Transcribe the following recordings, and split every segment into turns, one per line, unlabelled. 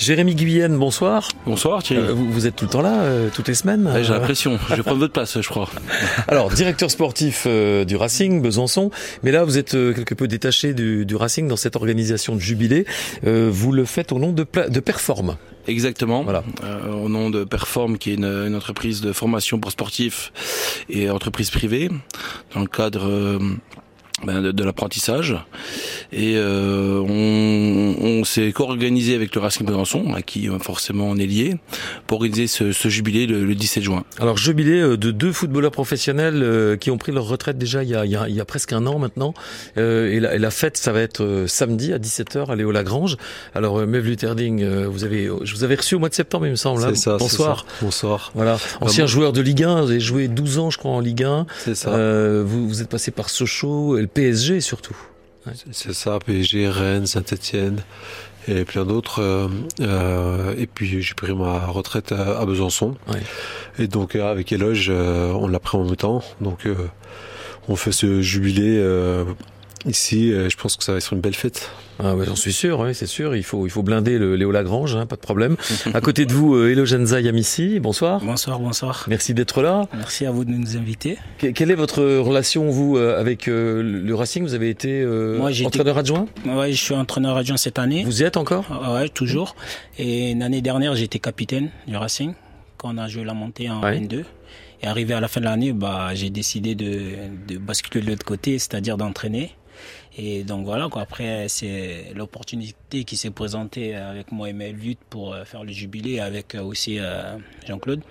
Jérémy Guyenne, bonsoir.
Bonsoir Thierry.
Euh, vous, vous êtes tout le temps là, euh, toutes les semaines
Ouais, J'ai
Euh,
l'impression. Je vais prendre votre place, je crois.
Alors, directeur sportif du Racing, Besançon. Mais là, vous êtes euh, quelque peu détaché du, du Racing dans cette organisation de jubilé. Euh, vous le faites au nom de, de Perform.
Exactement.
Voilà.
Euh, au nom de Perform, qui est une, une entreprise de formation pour sportifs et entreprise privée, dans le cadre euh, ben, de, de l'apprentissage. Et euh, on, on s'est co-organisé avec le Racing Besançon, à qui euh, forcément on est lié, pour organiser ce, ce jubilé le, le 17 juin.
Alors, jubilé euh, de deux footballeurs professionnels euh, qui ont pris leur retraite déjà il y a, il y a, il y a presque un an maintenant. Euh, et, la, et la fête, ça va être euh, samedi à 17h à Léo Lagrange. Alors, Mev Luterding, euh, vous avez, je vous avais reçu au mois de septembre, il me semble. hein.
C'est ça, c'est
Bonsoir.
ça. Bonsoir.
Voilà, ancien
moi-
joueur de Ligue 1, vous avez joué 12 ans, je crois, en Ligue 1.
C'est ça.
Euh, vous, vous êtes passé par Sochaux et le PSG surtout.
C'est ça, PSG, Rennes, Saint-Etienne et plein d'autres. euh, euh, et puis j'ai pris ma retraite à, à Besançon.
Ouais.
Et donc euh, avec Éloge, euh, on l'a pris en même temps. Donc euh, on fait ce jubilé euh, ici. euh, je pense que ça va être une belle fête.
Ah ouais, j'en suis sûr, oui, c'est sûr. Il faut, il faut blinder le Léo Lagrange, hein, pas de problème. à côté de vous, euh, Elogenza Yamissi, bonsoir.
Bonsoir, bonsoir.
Merci d'être là.
Merci à vous de nous inviter.
Que- quelle est votre relation, vous, euh, avec euh, le Racing? Vous avez été euh,
Moi, j'ai été-
entraîneur adjoint?
Ouais, je suis entraîneur adjoint cette année.
Vous y êtes encore?
Ah Ouais, toujours. Et l'année dernière, j'étais capitaine du Racing quand on a joué la montée en
Ouais.
N2. Et arrivé à la fin de l'année, bah, j'ai décidé de, de basculer de l'autre côté, c'est-à-dire d'entraîner. Et donc voilà, quoi. après, c'est l'opportunité qui s'est présentée avec moi et Melvut pour euh, faire le jubilé avec euh, aussi euh, Jean-Claude.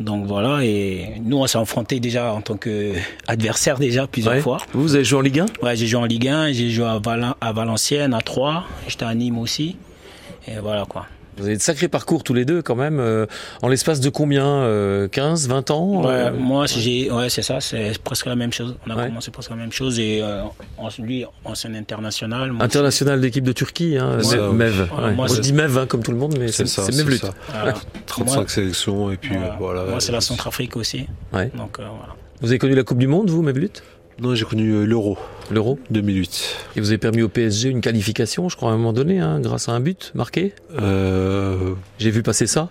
Donc voilà, et nous, on s'est affrontés déjà en tant qu'adversaires déjà plusieurs
Ouais.
fois.
Vous, avez joué en Ligue 1
Ouais, j'ai joué en Ligue 1, j'ai joué à, à Valenciennes, à Troyes, j'étais à Nîmes aussi. Et voilà quoi.
Vous avez de sacrés parcours tous les deux, quand même. euh, en l'espace de combien euh, 15, 20 ans
Ouais,
euh,
moi, j'ai, ouais, c'est ça, c'est presque la même chose. On a
Ouais.
commencé presque la même chose et euh, en- lui, ancien international. moi
International d'équipe de Turquie, hein, Mev.
Ouais,
Ouais.
moi,
je dis Mev hein, comme tout le monde, mais c'est
ça,
c'est Mevlut.
ça.
aussi. Voilà.
35
Moi-
sélections et puis euh,
Voilà.
voilà.
Moi, c'est la Centrafrique aussi.
Ouais.
Donc euh, voilà.
Vous avez connu la Coupe du Monde, vous, Mevlut
Non, j'ai connu euh, l'Euro
L'Euro
2008.
Et vous avez permis au PSG une qualification, je crois, à un moment donné, hein, grâce à un but marqué?
Euh,
J'ai vu passer ça?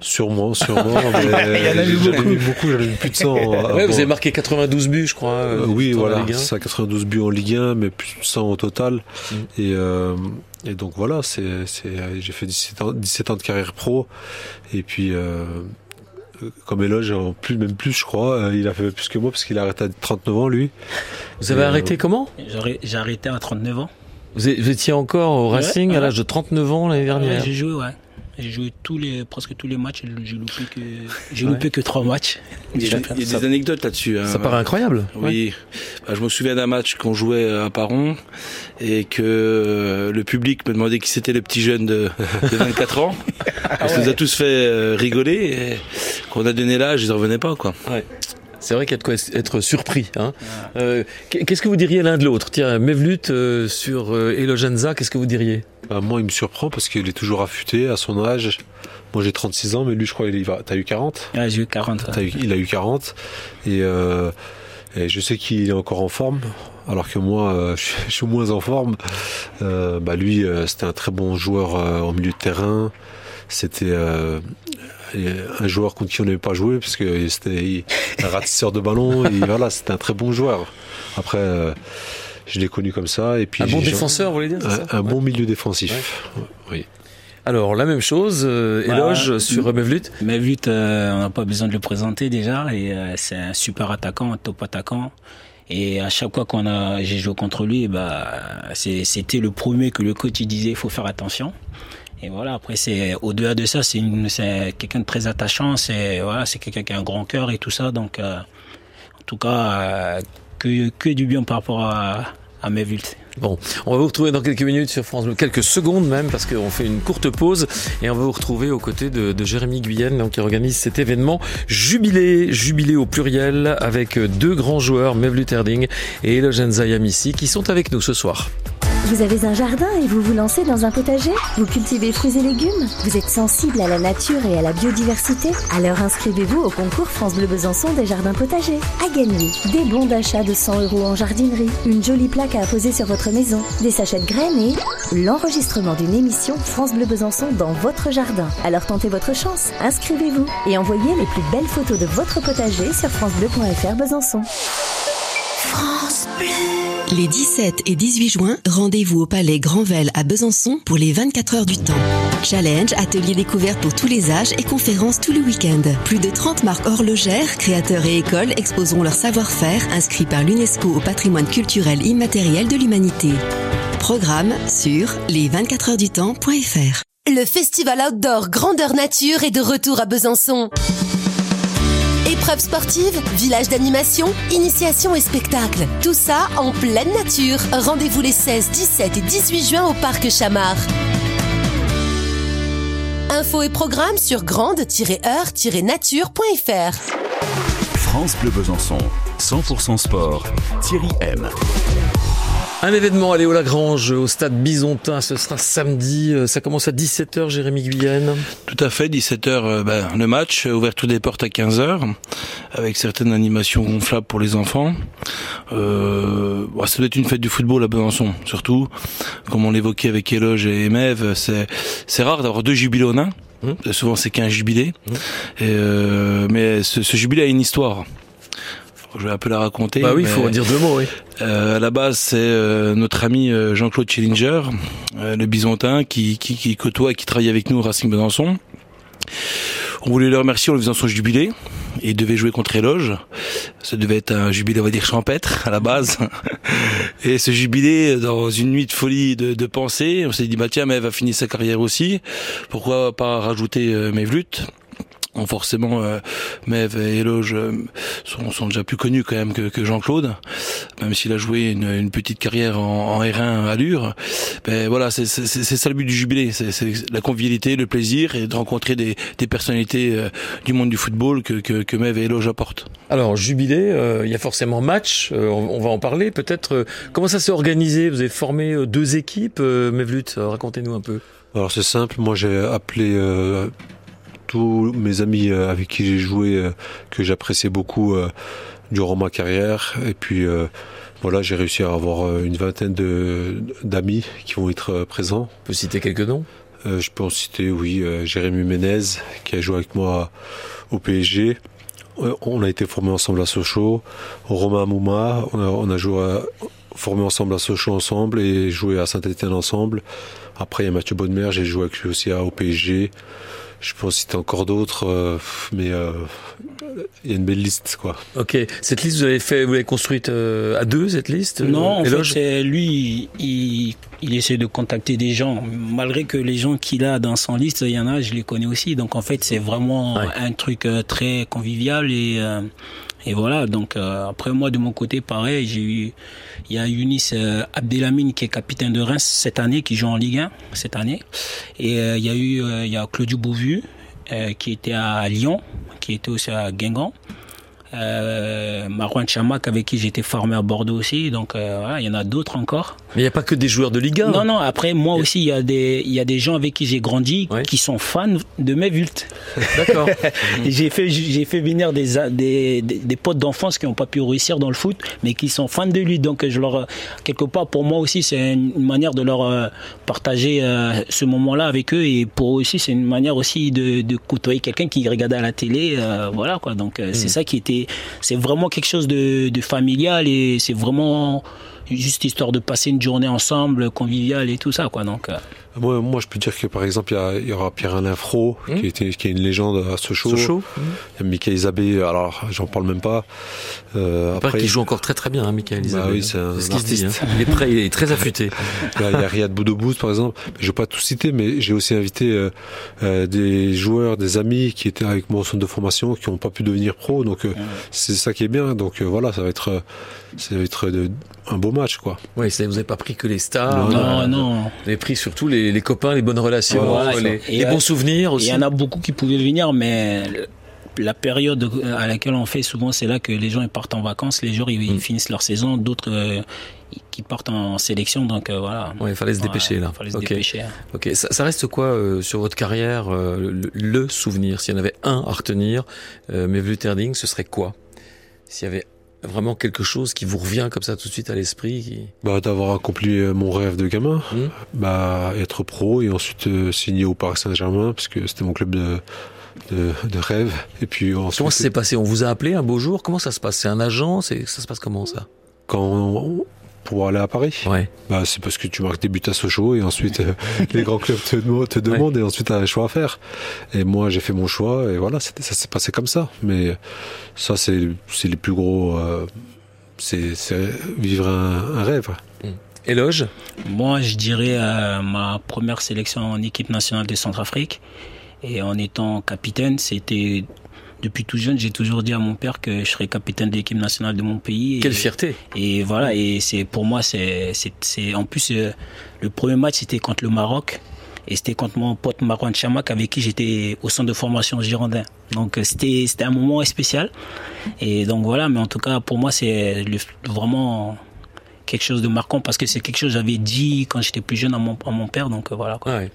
sûrement, sûrement. mais
Il y en a eu
j'en ai
beaucoup.
vu beaucoup. J'en ai vu plus de 100. euh,
ouais,
bon.
vous avez marqué 92 buts, je crois.
Euh, oui, voilà,
Ligue 1.
c'est à 92 buts en Ligue 1, mais plus de 100 au total.
Mm.
Et, euh, et donc voilà, c'est, c'est, j'ai fait 17 ans, 17 ans de carrière pro. Et puis, comme éloge, en plus, même plus, je crois, euh, il a fait plus que moi parce qu'il a arrêté à 39 ans, lui.
Vous avez
Euh,
arrêté comment
J'ai arrêté à 39 ans.
vous, étiez encore au
Ouais,
Racing à
ouais.
l'âge de 39 ans l'année
Ouais,
dernière.
j'ai joué, ouais. J'ai joué tous les, presque tous les matchs. J'ai loupé que, j'ai
Ouais.
loupé que trois matchs.
Il y a, il y a des anecdotes là-dessus. hein.
Ça paraît incroyable.
Oui, Bah, je me souviens d'un match qu'on jouait à Paron et que euh, le public me demandait qui c'était le petit jeune de, de 24 ans. Ça nous a tous fait euh, rigoler et qu'on a donné l'âge, ils ne revenaient pas quoi.
C'est vrai qu'il y a de quoi être surpris. Hein. Euh, Qu'est-ce que vous diriez l'un de l'autre? Tiens, Mevlut euh, sur euh, Elogenza, qu'est-ce que vous diriez?
Bah, moi, il me surprend parce qu'il est toujours affûté à son âge. Moi, j'ai 36 ans, mais lui, je crois, il va, t'as eu 40?
Ouais, j'ai eu 40. ouais.
T'as eu- il a eu 40 et, euh, et je sais qu'il est encore en forme alors que moi euh, je, suis- je suis moins en forme Euh, bah lui euh, c'était un très bon joueur euh, au milieu de terrain c'était euh, un joueur contre qui on n'avait pas joué parce que c'était un ratisseur de ballon et voilà c'était un très bon joueur après euh, je l'ai connu comme ça et puis
Un bon défenseur, vous voulez dire
un,
ça
un
Ouais.
bon milieu défensif oui
Alors, la même chose, euh,
Bah,
éloge sur. Mevlut.
Vu euh, on n'a pas besoin de le présenter déjà, et euh, c'est un super attaquant, un top attaquant. Et à chaque fois qu'on a, j'ai joué contre lui, bah, c'était le premier que le coach il disait, il faut faire attention. Et voilà, après c'est au-delà de ça, c'est quelqu'un de très attachant, c'est voilà, quelqu'un qui a un grand cœur et tout ça. Donc, euh, en tout cas, euh, que du bien par rapport à à.
Bon, on va vous retrouver dans quelques minutes sur France Bleu, quelques secondes même, parce qu'on fait une courte pause et on va vous retrouver aux côtés de, Jérémy Guyenne, donc, qui organise cet événement jubilé, jubilé au pluriel, avec deux grands joueurs, Mevlut Erding et Elogenza Yamissi, qui sont avec nous ce soir.
Vous avez un jardin et vous vous lancez dans un potager? Vous cultivez fruits et légumes? Vous êtes sensible à la nature et à la biodiversité? Alors inscrivez-vous au concours France Bleu Besançon des jardins potagers. À gagner des bons d'achat de 100 euros en jardinerie, une jolie plaque à apposer sur votre maison, des sachets de graines et l'enregistrement d'une émission France Bleu Besançon dans votre jardin. Alors tentez votre chance, inscrivez-vous et envoyez les plus belles photos de votre potager sur francebleu.fr Besançon.
France Bleu. Les 17 et 18 juin, rendez-vous au Palais Grandvel à Besançon pour les 24 heures du temps. Challenge, ateliers découvertes pour tous les âges et conférences tout le week-end. Plus de 30 marques horlogères, créateurs et écoles exposeront leur savoir-faire inscrit par l'UNESCO au patrimoine culturel immatériel de l'humanité. Programme sur les24heures-du-temps.fr.
Le festival outdoor Grandeur Nature est de retour à Besançon. Épreuves sportives, village d'animation, initiation et spectacle. Tout ça en pleine nature. Rendez-vous les 16, 17 et 18 juin au parc Chamard. Infos et programmes sur grande-heure-nature.fr.
France Bleu Besançon, 100% sport, Thierry M.
Un événement à Léo Lagrange au stade Bisontin, ce sera samedi, euh, ça commence à 17h Jérémy Guyenne.
Tout à fait, 17h ben, le match, ouverture des portes à 15h, avec certaines animations gonflables pour les enfants. Euh, ça doit être une fête du football à Besançon, surtout, comme on l'évoquait avec Eloge et Mev, c'est, c'est rare d'avoir deux jubilés au nain. Hum. Souvent c'est qu'un jubilé, hum. et euh, mais ce, ce jubilé a une histoire je vais un peu la raconter.
Bah oui, il faut dire deux mots, oui.
Euh, à la base, c'est euh, notre ami euh, Jean-Claude Schillinger, euh, le Bisontin, qui, qui, qui côtoie et qui travaille avec nous au Racing Besançon. On voulait le remercier en lui faisant son jubilé. Il devait jouer contre Éloge. Ça devait être un jubilé, on va dire, champêtre à la base. Et ce jubilé, dans une nuit de folie de, de pensée, on s'est dit, bah tiens, mais elle va finir sa carrière aussi. Pourquoi pas rajouter euh, mes flûtes? Forcément euh, Mev et Eloge euh, sont, sont, déjà plus connus quand même que, que Jean-Claude, même s'il a joué une, une, petite carrière en, en R1 à Lure. Ben voilà, c'est ça le but du jubilé, c'est la convivialité, le plaisir et de rencontrer des, des personnalités euh, du monde du football que, que, que Mev et Eloge apportent.
Alors jubilé, euh, il y a forcément match, euh, on, on, va en parler peut-être. comment ça s'est organisé? Vous avez formé deux équipes, Mevlut, racontez-nous un peu.
Alors c'est simple, moi j'ai appelé tous mes amis euh, avec qui j'ai joué, euh, que j'appréciais beaucoup euh, durant ma carrière. Et puis voilà, j'ai réussi à avoir une vingtaine de d'amis qui vont être présents.
On peut citer quelques noms?
Je peux en citer, oui, Jérémy Ménez, qui a joué avec moi au PSG. On a été formés ensemble à Sochaux. Romain Mouma, on a, on a joué à, formé ensemble à Sochaux ensemble et joué à Saint-Etienne ensemble. Après, il y a Mathieu Bonnemer, j'ai joué avec lui aussi à, au PSG. Je pense citer encore d'autres, euh, mais euh, il y a une belle liste, quoi.
Ok. Cette liste, vous avez fait, vous l'avez construite euh, à deux, cette liste
Non, en fait, c'est lui, il, il essaie de contacter des gens. Malgré que les gens qu'il a dans son liste, il y en a, je les connais aussi. Donc en fait, c'est vraiment ouais. un truc très convivial et et voilà, donc euh, après moi de mon côté, pareil, j'ai eu, il y a Younis euh, qui est capitaine de Reims cette année, qui joue en Ligue 1 cette année, et euh, il y a eu, il y a Claudio Beauvu qui était à Lyon, qui était aussi à Guingamp euh, Marouane Chamak avec qui j'étais formé à Bordeaux aussi. Donc euh, voilà, il y en a d'autres encore.
Mais il n'y a pas que des joueurs de Ligue 1.
Non, non. Après, moi aussi, il y a des, il y a des gens avec qui j'ai grandi qui sont fans de mes vultes.
D'accord.
j'ai fait, j'ai fait venir des, des, des, des potes d'enfance qui n'ont pas pu réussir dans le foot, mais qui sont fans de lui. Donc je leur, quelque part, pour moi aussi, c'est une manière de leur euh, partager euh, ce moment-là avec eux. Et pour eux aussi, c'est une manière aussi de, de côtoyer quelqu'un qui regardait à la télé. Voilà quoi. Donc c'est ça qui était c'est vraiment quelque chose de, de familial et c'est vraiment juste histoire de passer une journée ensemble, conviviale et tout ça, quoi. Donc. Euh...
Moi, moi, je peux dire que par exemple, il y, aura Pierre-Alain Fro, mmh. qui, était, qui est une légende à Sochaux.
Sochaux.
Mmh. Il y a Michael Isabé, alors j'en parle même pas.
Euh, après, qui joue encore très très bien, hein, Michael Isabé.
Bah oui, c'est un,
ce artiste. Dit, hein. il, est prêt, il est très affûté.
il y a Riyad Boudobouz, par exemple. Je vais pas tout citer, mais j'ai aussi invité euh, euh, des joueurs, des amis qui étaient avec moi au centre de formation, qui n'ont pas pu devenir pro. Donc mmh. c'est ça qui est bien. Donc voilà, ça va être, ça va être de, un beau match, quoi.
Oui, vous n'avez pas pris que les stars.
Non, non. non.
Vous avez pris surtout les, les copains, les bonnes relations, ouais, les, les bons souvenirs aussi.
Il y en a beaucoup qui pouvaient venir, mais la période à laquelle on fait souvent, c'est là que les gens ils partent en vacances, les joueurs ils,
Mm.
finissent leur saison, d'autres euh, qui partent en sélection, donc euh, voilà.
Ouais, il fallait se dépêcher là.
Il fallait se
Ok.
dépêcher.
Ok, ça, ça reste quoi euh, sur votre carrière euh, le, le souvenir? S'il y en avait un à retenir, euh, Mevluterding, ce serait quoi? S'il y avait vraiment quelque chose qui vous revient comme ça tout de suite à l'esprit qui...
Bah, d'avoir accompli euh, mon rêve de gamin,
Hmm.
bah, être pro et ensuite euh, signer au Paris Saint-Germain parce que c'était mon club de, de, de rêve. Et puis ensuite,
Comment ça s'est passé? On vous a appelé un beau jour? Comment ça se passe? C'est un agent? C'est Ça se passe comment ça?
Quand on- pour aller à Paris,
Ouais.
bah, c'est parce que tu marques des buts à Sochaux et ensuite euh, les grands clubs te, dem- te demandent et ensuite tu as un choix à faire. Et moi j'ai fait mon choix et voilà, ça s'est passé comme ça. Mais ça c'est c'est les plus gros, euh, c'est c'est vivre un, un rêve.
Éloge
Moi, je dirais euh, ma première sélection en équipe nationale de Centrafrique. Et en étant capitaine, c'était depuis tout jeune, j'ai toujours dit à mon père que je serais capitaine de l'équipe nationale de mon pays. Et-
Quelle fierté
Et voilà, et c'est pour moi, c'est, en plus euh, le premier match c'était contre le Maroc et c'était contre mon pote Marwan Chamak avec qui j'étais au centre de formation girondin. Donc euh, c'était c'était un moment spécial. Et donc voilà, mais en tout cas pour moi c'est vraiment quelque chose de marquant parce que c'est quelque chose que j'avais dit quand j'étais plus jeune à mon, à mon père. Donc euh, voilà. Quoi.
Ouais.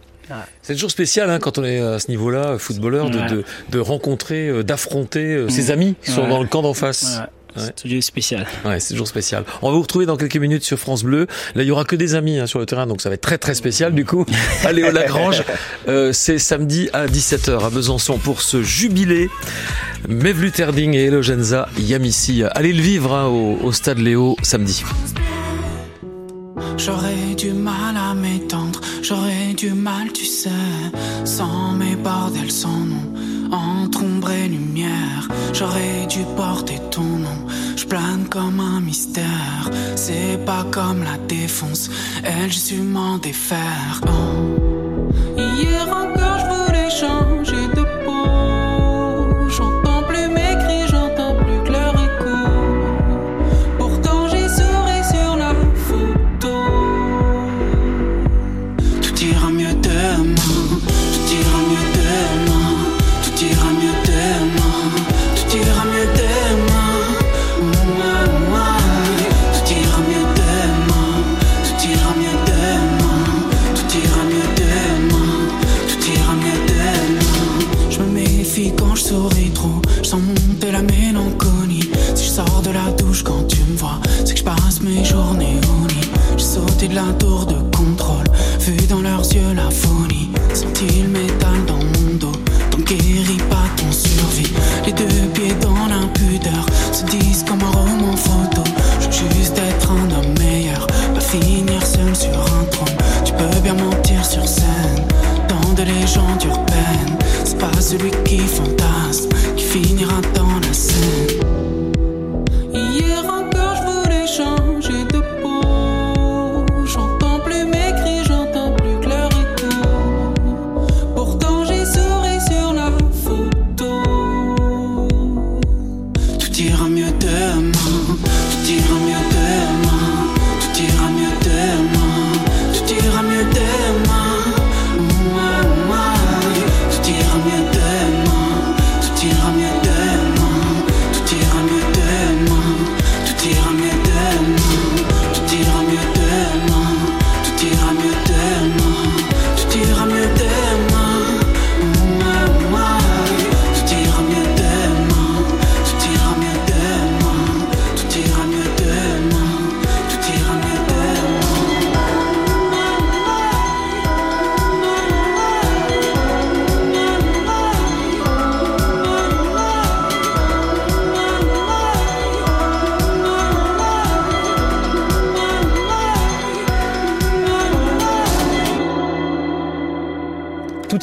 C'est toujours spécial hein, quand on est à ce niveau-là, footballeur, de,
Ouais.
de, de rencontrer, euh, d'affronter euh, ses amis qui sont
Ouais.
dans le camp d'en face.
Ouais,
Ouais.
C'est toujours spécial.
Ouais, c'est toujours spécial. On va vous retrouver dans quelques minutes sur France Bleu. Là, il y aura que des amis hein, sur le terrain, donc ça va être très très spécial du coup. Allez au Lagrange, euh, c'est samedi à 17h à Besançon pour ce jubilé. Mevlu Terding et Elogenza Yamissi. Allez le vivre hein, au, au stade Léo samedi.
J'aurais du mal à m'étendre, j'aurais du mal, tu sais, sans mes bordels, sans nom, entre ombre et lumière. J'aurais dû porter ton nom, je plane comme un mystère. C'est pas comme la défonce, elle, su m'en défaire. Oh. Mes journées au. J'ai sauté de la tour de contrôle, vu dans leurs yeux la folie. Senti le métal dans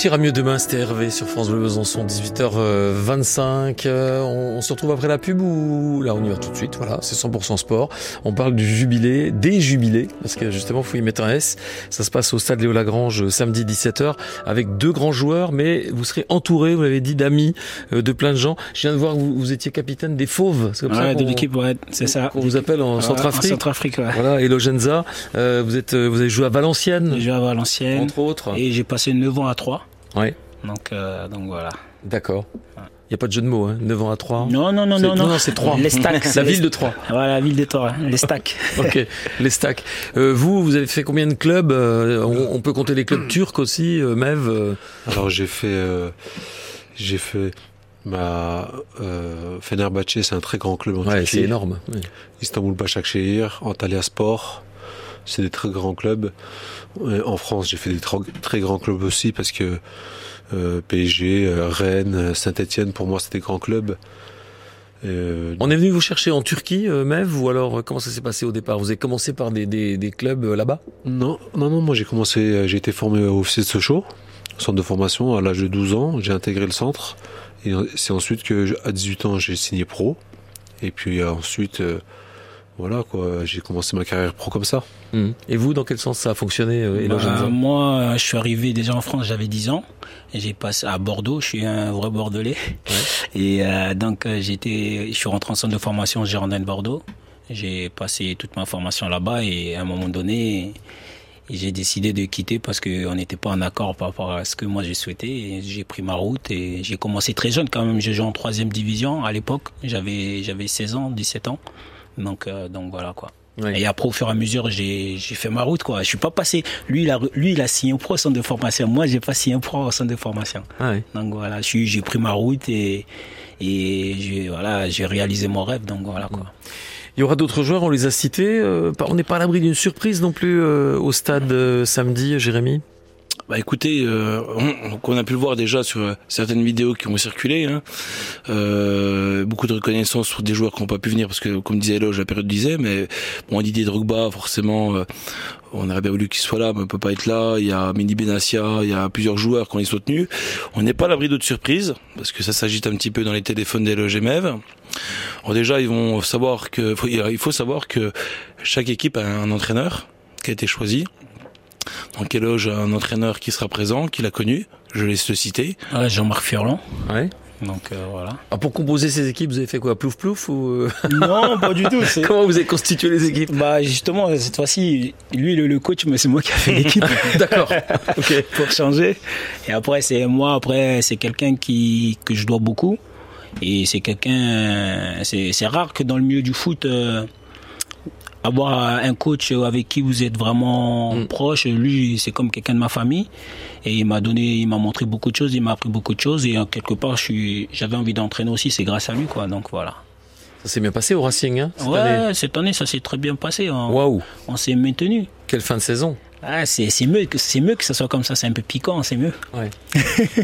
Tout ira mieux demain,
c'était Hervé sur France Bleu Besançon, 18h25. Euh, on, on se retrouve après la pub ou là on y va tout de suite, voilà, c'est 100% sport. On parle du jubilé, des jubilés, parce que justement faut y mettre un S. Ça se passe au stade Léo Lagrange euh, samedi 17h avec deux grands joueurs, mais vous serez entouré, vous l'avez dit, d'amis, euh, de plein de gens. Je viens de voir que vous, vous étiez capitaine des Fauves, c'est comme ça
Ouais, de
qu'on-
l'équipe, ouais, c'est ça.
qu'on vous appelle en Centrafrique.
En Centrafrique, ouais.
Voilà, Elogenza, euh, vous êtes, euh, vous avez joué à Valenciennes,
J'ai joué à Valenciennes
entre autres.
et j'ai passé 9 ans à 3.
Ouais.
Donc, euh, donc voilà.
D'accord. Il n'y a pas de jeu de mots, hein 9 ans à 3
Non, non, non, non, non.
non, c'est Troyes.
Les stacks.
La ville de Troyes.
Voilà, la ville de Troyes, les stacks.
Ok, les stacks. Euh, vous, vous avez fait combien de clubs Euh, on, on peut compter les clubs turcs aussi, euh, Mev euh,
Alors j'ai fait, euh, j'ai fait ma euh, Fenerbahçe, c'est un très grand club en
Ouais,
Turquie.
c'est énorme. oui.
Istanbul Başakşehir, Antalya Sport, c'est des très grands clubs. Euh, En France, j'ai fait des très grands clubs aussi parce que euh, PSG, euh, Rennes, Saint-Etienne, pour moi, c'est des grands clubs. Euh,
On est venu vous chercher en Turquie, euh, Mev, ou alors comment ça s'est passé au départ? Vous avez commencé par des, des, des clubs là-bas?
Non, non, non, moi j'ai commencé, j'ai été formé au FC de Sochaux, centre de formation à l'âge de 12 ans, j'ai intégré le centre. Et c'est ensuite que à 18 ans j'ai signé pro. Et puis ensuite voilà quoi, j'ai commencé ma carrière pro comme ça.
Mhm. Et vous, dans quel sens ça a fonctionné, euh,
Bah, moi, je suis arrivé déjà en France, j'avais 10 ans. Et J'ai passé à Bordeaux, je suis un vrai Bordelais. Et euh, donc, euh, j'étais, je suis rentré en centre de formation Girondin de Bordeaux. J'ai passé toute ma formation là-bas et à un moment donné, j'ai décidé de quitter parce qu'on n'était pas en accord par rapport à ce que moi j'ai souhaité. Et J'ai pris ma route et j'ai commencé très jeune quand même. J'ai joué en troisième division à l'époque. J'avais, j'avais 16 ans, 17 ans. Donc, euh, donc voilà quoi. Et après, au fur et à mesure, j'ai fait ma route, quoi. Je suis pas passé. Lui, il a, lui, il a signé un pro au centre de formation. Moi, j'ai pas signé un pro au centre de formation.
Ah.
Donc voilà, j'ai pris ma route et, et j'ai voilà, j'ai réalisé mon rêve. Donc voilà, quoi.
Il y aura d'autres joueurs, on les a cités. euh, on n'est pas à l'abri d'une surprise non plus euh, au stade samedi, Jérémy?
Bah écoutez, euh, on, a pu le voir déjà sur euh, certaines vidéos qui ont circulé, hein, euh, beaucoup de reconnaissance sur des joueurs qui n'ont pas pu venir parce que, comme disait Eloge, la période disait, mais bon, Didier Drogba, forcément, euh, on aurait bien voulu qu'il soit là, mais on peut pas être là. Il y a Mini Benassia, il y a plusieurs joueurs qui ont été soutenus. On n'est pas à l'abri d'autres surprises parce que ça s'agite un petit peu dans les téléphones d'Eloge et Mev. Déjà, ils vont savoir que, il faut savoir que chaque équipe a un entraîneur qui a été choisi. Donc éloge à un entraîneur qui sera présent, qui l'a connu, je laisse le citer.
Ouais, Jean-Marc Furlan.
Ouais.
Donc euh, voilà.
Ah, Pour composer ces équipes, vous avez fait quoi Plouf plouf ou euh,
Non, pas du tout.
Comment vous avez constitué les équipes?
Bah justement, cette fois-ci, lui, le, le coach, mais c'est moi qui a fait l'équipe.
D'accord. Ok.
pour changer. Et après, c'est moi, après, c'est quelqu'un qui, que je dois beaucoup. Et c'est quelqu'un, c'est, c'est rare que dans le milieu du foot, euh, avoir un coach avec qui vous êtes vraiment
Mm.
proche. Lui, c'est comme quelqu'un de ma famille. Et il m'a donné, il m'a montré beaucoup de choses, il m'a appris beaucoup de choses. Et quelque part, je suis, j'avais envie d'entraîner aussi, c'est grâce à lui, quoi. Donc voilà.
Ça s'est bien passé au Racing, hein, cette
ouais,
année
cette année, ça s'est très bien passé. On, on s'est maintenu.
Quelle fin de saison
Ah, c'est, c'est mieux que, c'est mieux que ça soit comme ça. C'est un peu piquant, c'est mieux.
Ouais.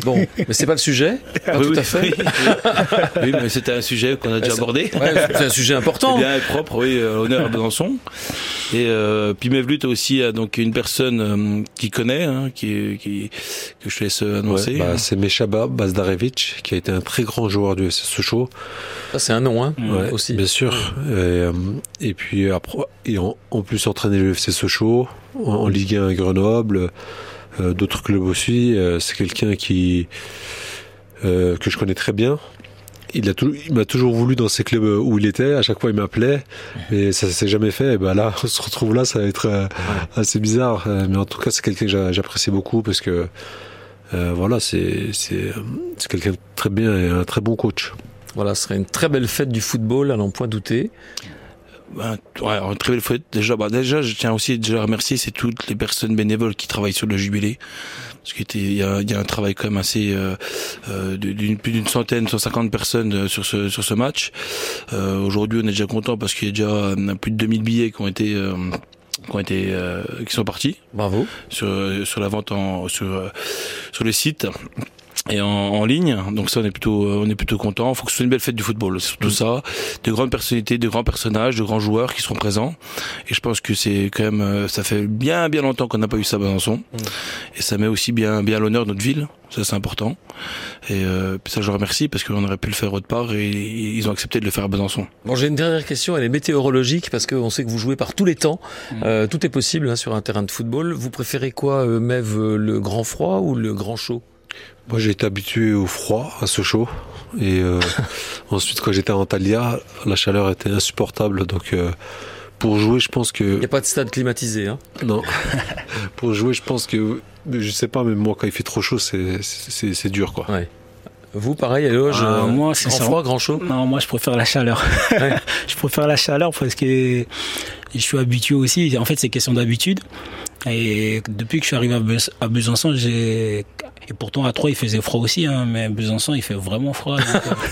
Bon, mais c'est pas le sujet? Pas
Oui,
tout
oui,
à fait.
Oui, Oui, mais c'était un sujet qu'on a déjà abordé.
Ouais, c'est un sujet important.
Bien et propre, oui, euh, honneur à Besançon. Et euh, puis Mevlut a aussi euh, donc une personne euh, qui connaît, hein, qui, qui que je te laisse annoncer.
Ouais, bah, c'est Meshaba Bazdarevic qui a été un très grand joueur du FC Sochaux.
Ça, c'est un nom, hein,
Ouais,
aussi.
Bien sûr. Et, euh, et puis après, et en, en plus entraîné le FC Sochaux en, en Ligue 1 à Grenoble, euh, d'autres clubs aussi. Euh, c'est quelqu'un qui euh, que je connais très bien. Il a tout- il m'a toujours voulu dans ces clubs où il était. À chaque fois, il m'appelait, mais ça s'est jamais fait. Et ben là, on se retrouve là, ça va être assez bizarre. Mais en tout cas, c'est quelqu'un que j'a- j'apprécie beaucoup parce que voilà, c'est c'est c'est quelqu'un de très bien et un très bon coach.
Voilà, ce serait une très belle fête du football, à n'en point douter.
Ben, ouais, très belle fête. Déjà, bah, déjà, je tiens aussi déjà à remercier c'est toutes les personnes bénévoles qui travaillent sur le jubilé. Parce qu'il y a, il y a un travail quand même assez euh, euh, d'une plus d'une centaine, 150 personnes euh, sur ce sur ce match. Euh, Aujourd'hui, on est déjà content parce qu'il y a déjà euh, plus de 2000 billets qui ont été euh, qui ont été euh, qui sont partis
Bravo.
sur sur la vente en sur sur le site et en, en ligne. Donc ça, on est plutôt, euh, on est plutôt content. Faut que ce soit une belle fête du football. C'est surtout ça. De grandes personnalités, de grands personnages, de grands joueurs qui seront présents. Et je pense que c'est quand même, euh, ça fait bien, bien longtemps qu'on n'a pas eu ça à Besançon. Et ça met aussi bien, bien à l'honneur de notre ville. Ça, c'est important. Et euh, ça, je remercie parce qu'on aurait pu le faire autre part et ils ont accepté de le faire à Besançon.
Bon, j'ai une dernière question, elle est météorologique parce qu'on sait que vous jouez par tous les temps. Euh, tout est possible hein, sur un terrain de football. Vous préférez quoi, euh, Mev, euh, le grand froid ou le grand chaud?
Moi, j'ai été habitué au froid, à Sochaux. Et euh, ensuite, quand j'étais à Antalya, la chaleur était insupportable. Donc, euh, pour jouer, je pense que.
Il n'y a pas de stade climatisé, hein
Non. pour jouer, je pense que. Je sais pas, mais moi, quand il fait trop chaud, c'est, dur, quoi.
Ouais. Vous, pareil, à Loge,
Ah,
euh,
moi, c'est
grand froid, grand chaud
Non, moi je préfère la chaleur.
Ouais.
je préfère la chaleur parce que je suis habitué aussi. En fait, c'est question d'habitude. Et depuis que je suis arrivé à Besançon, j'ai et pourtant à Troyes il faisait froid aussi, hein, mais Besançon il fait vraiment froid. euh,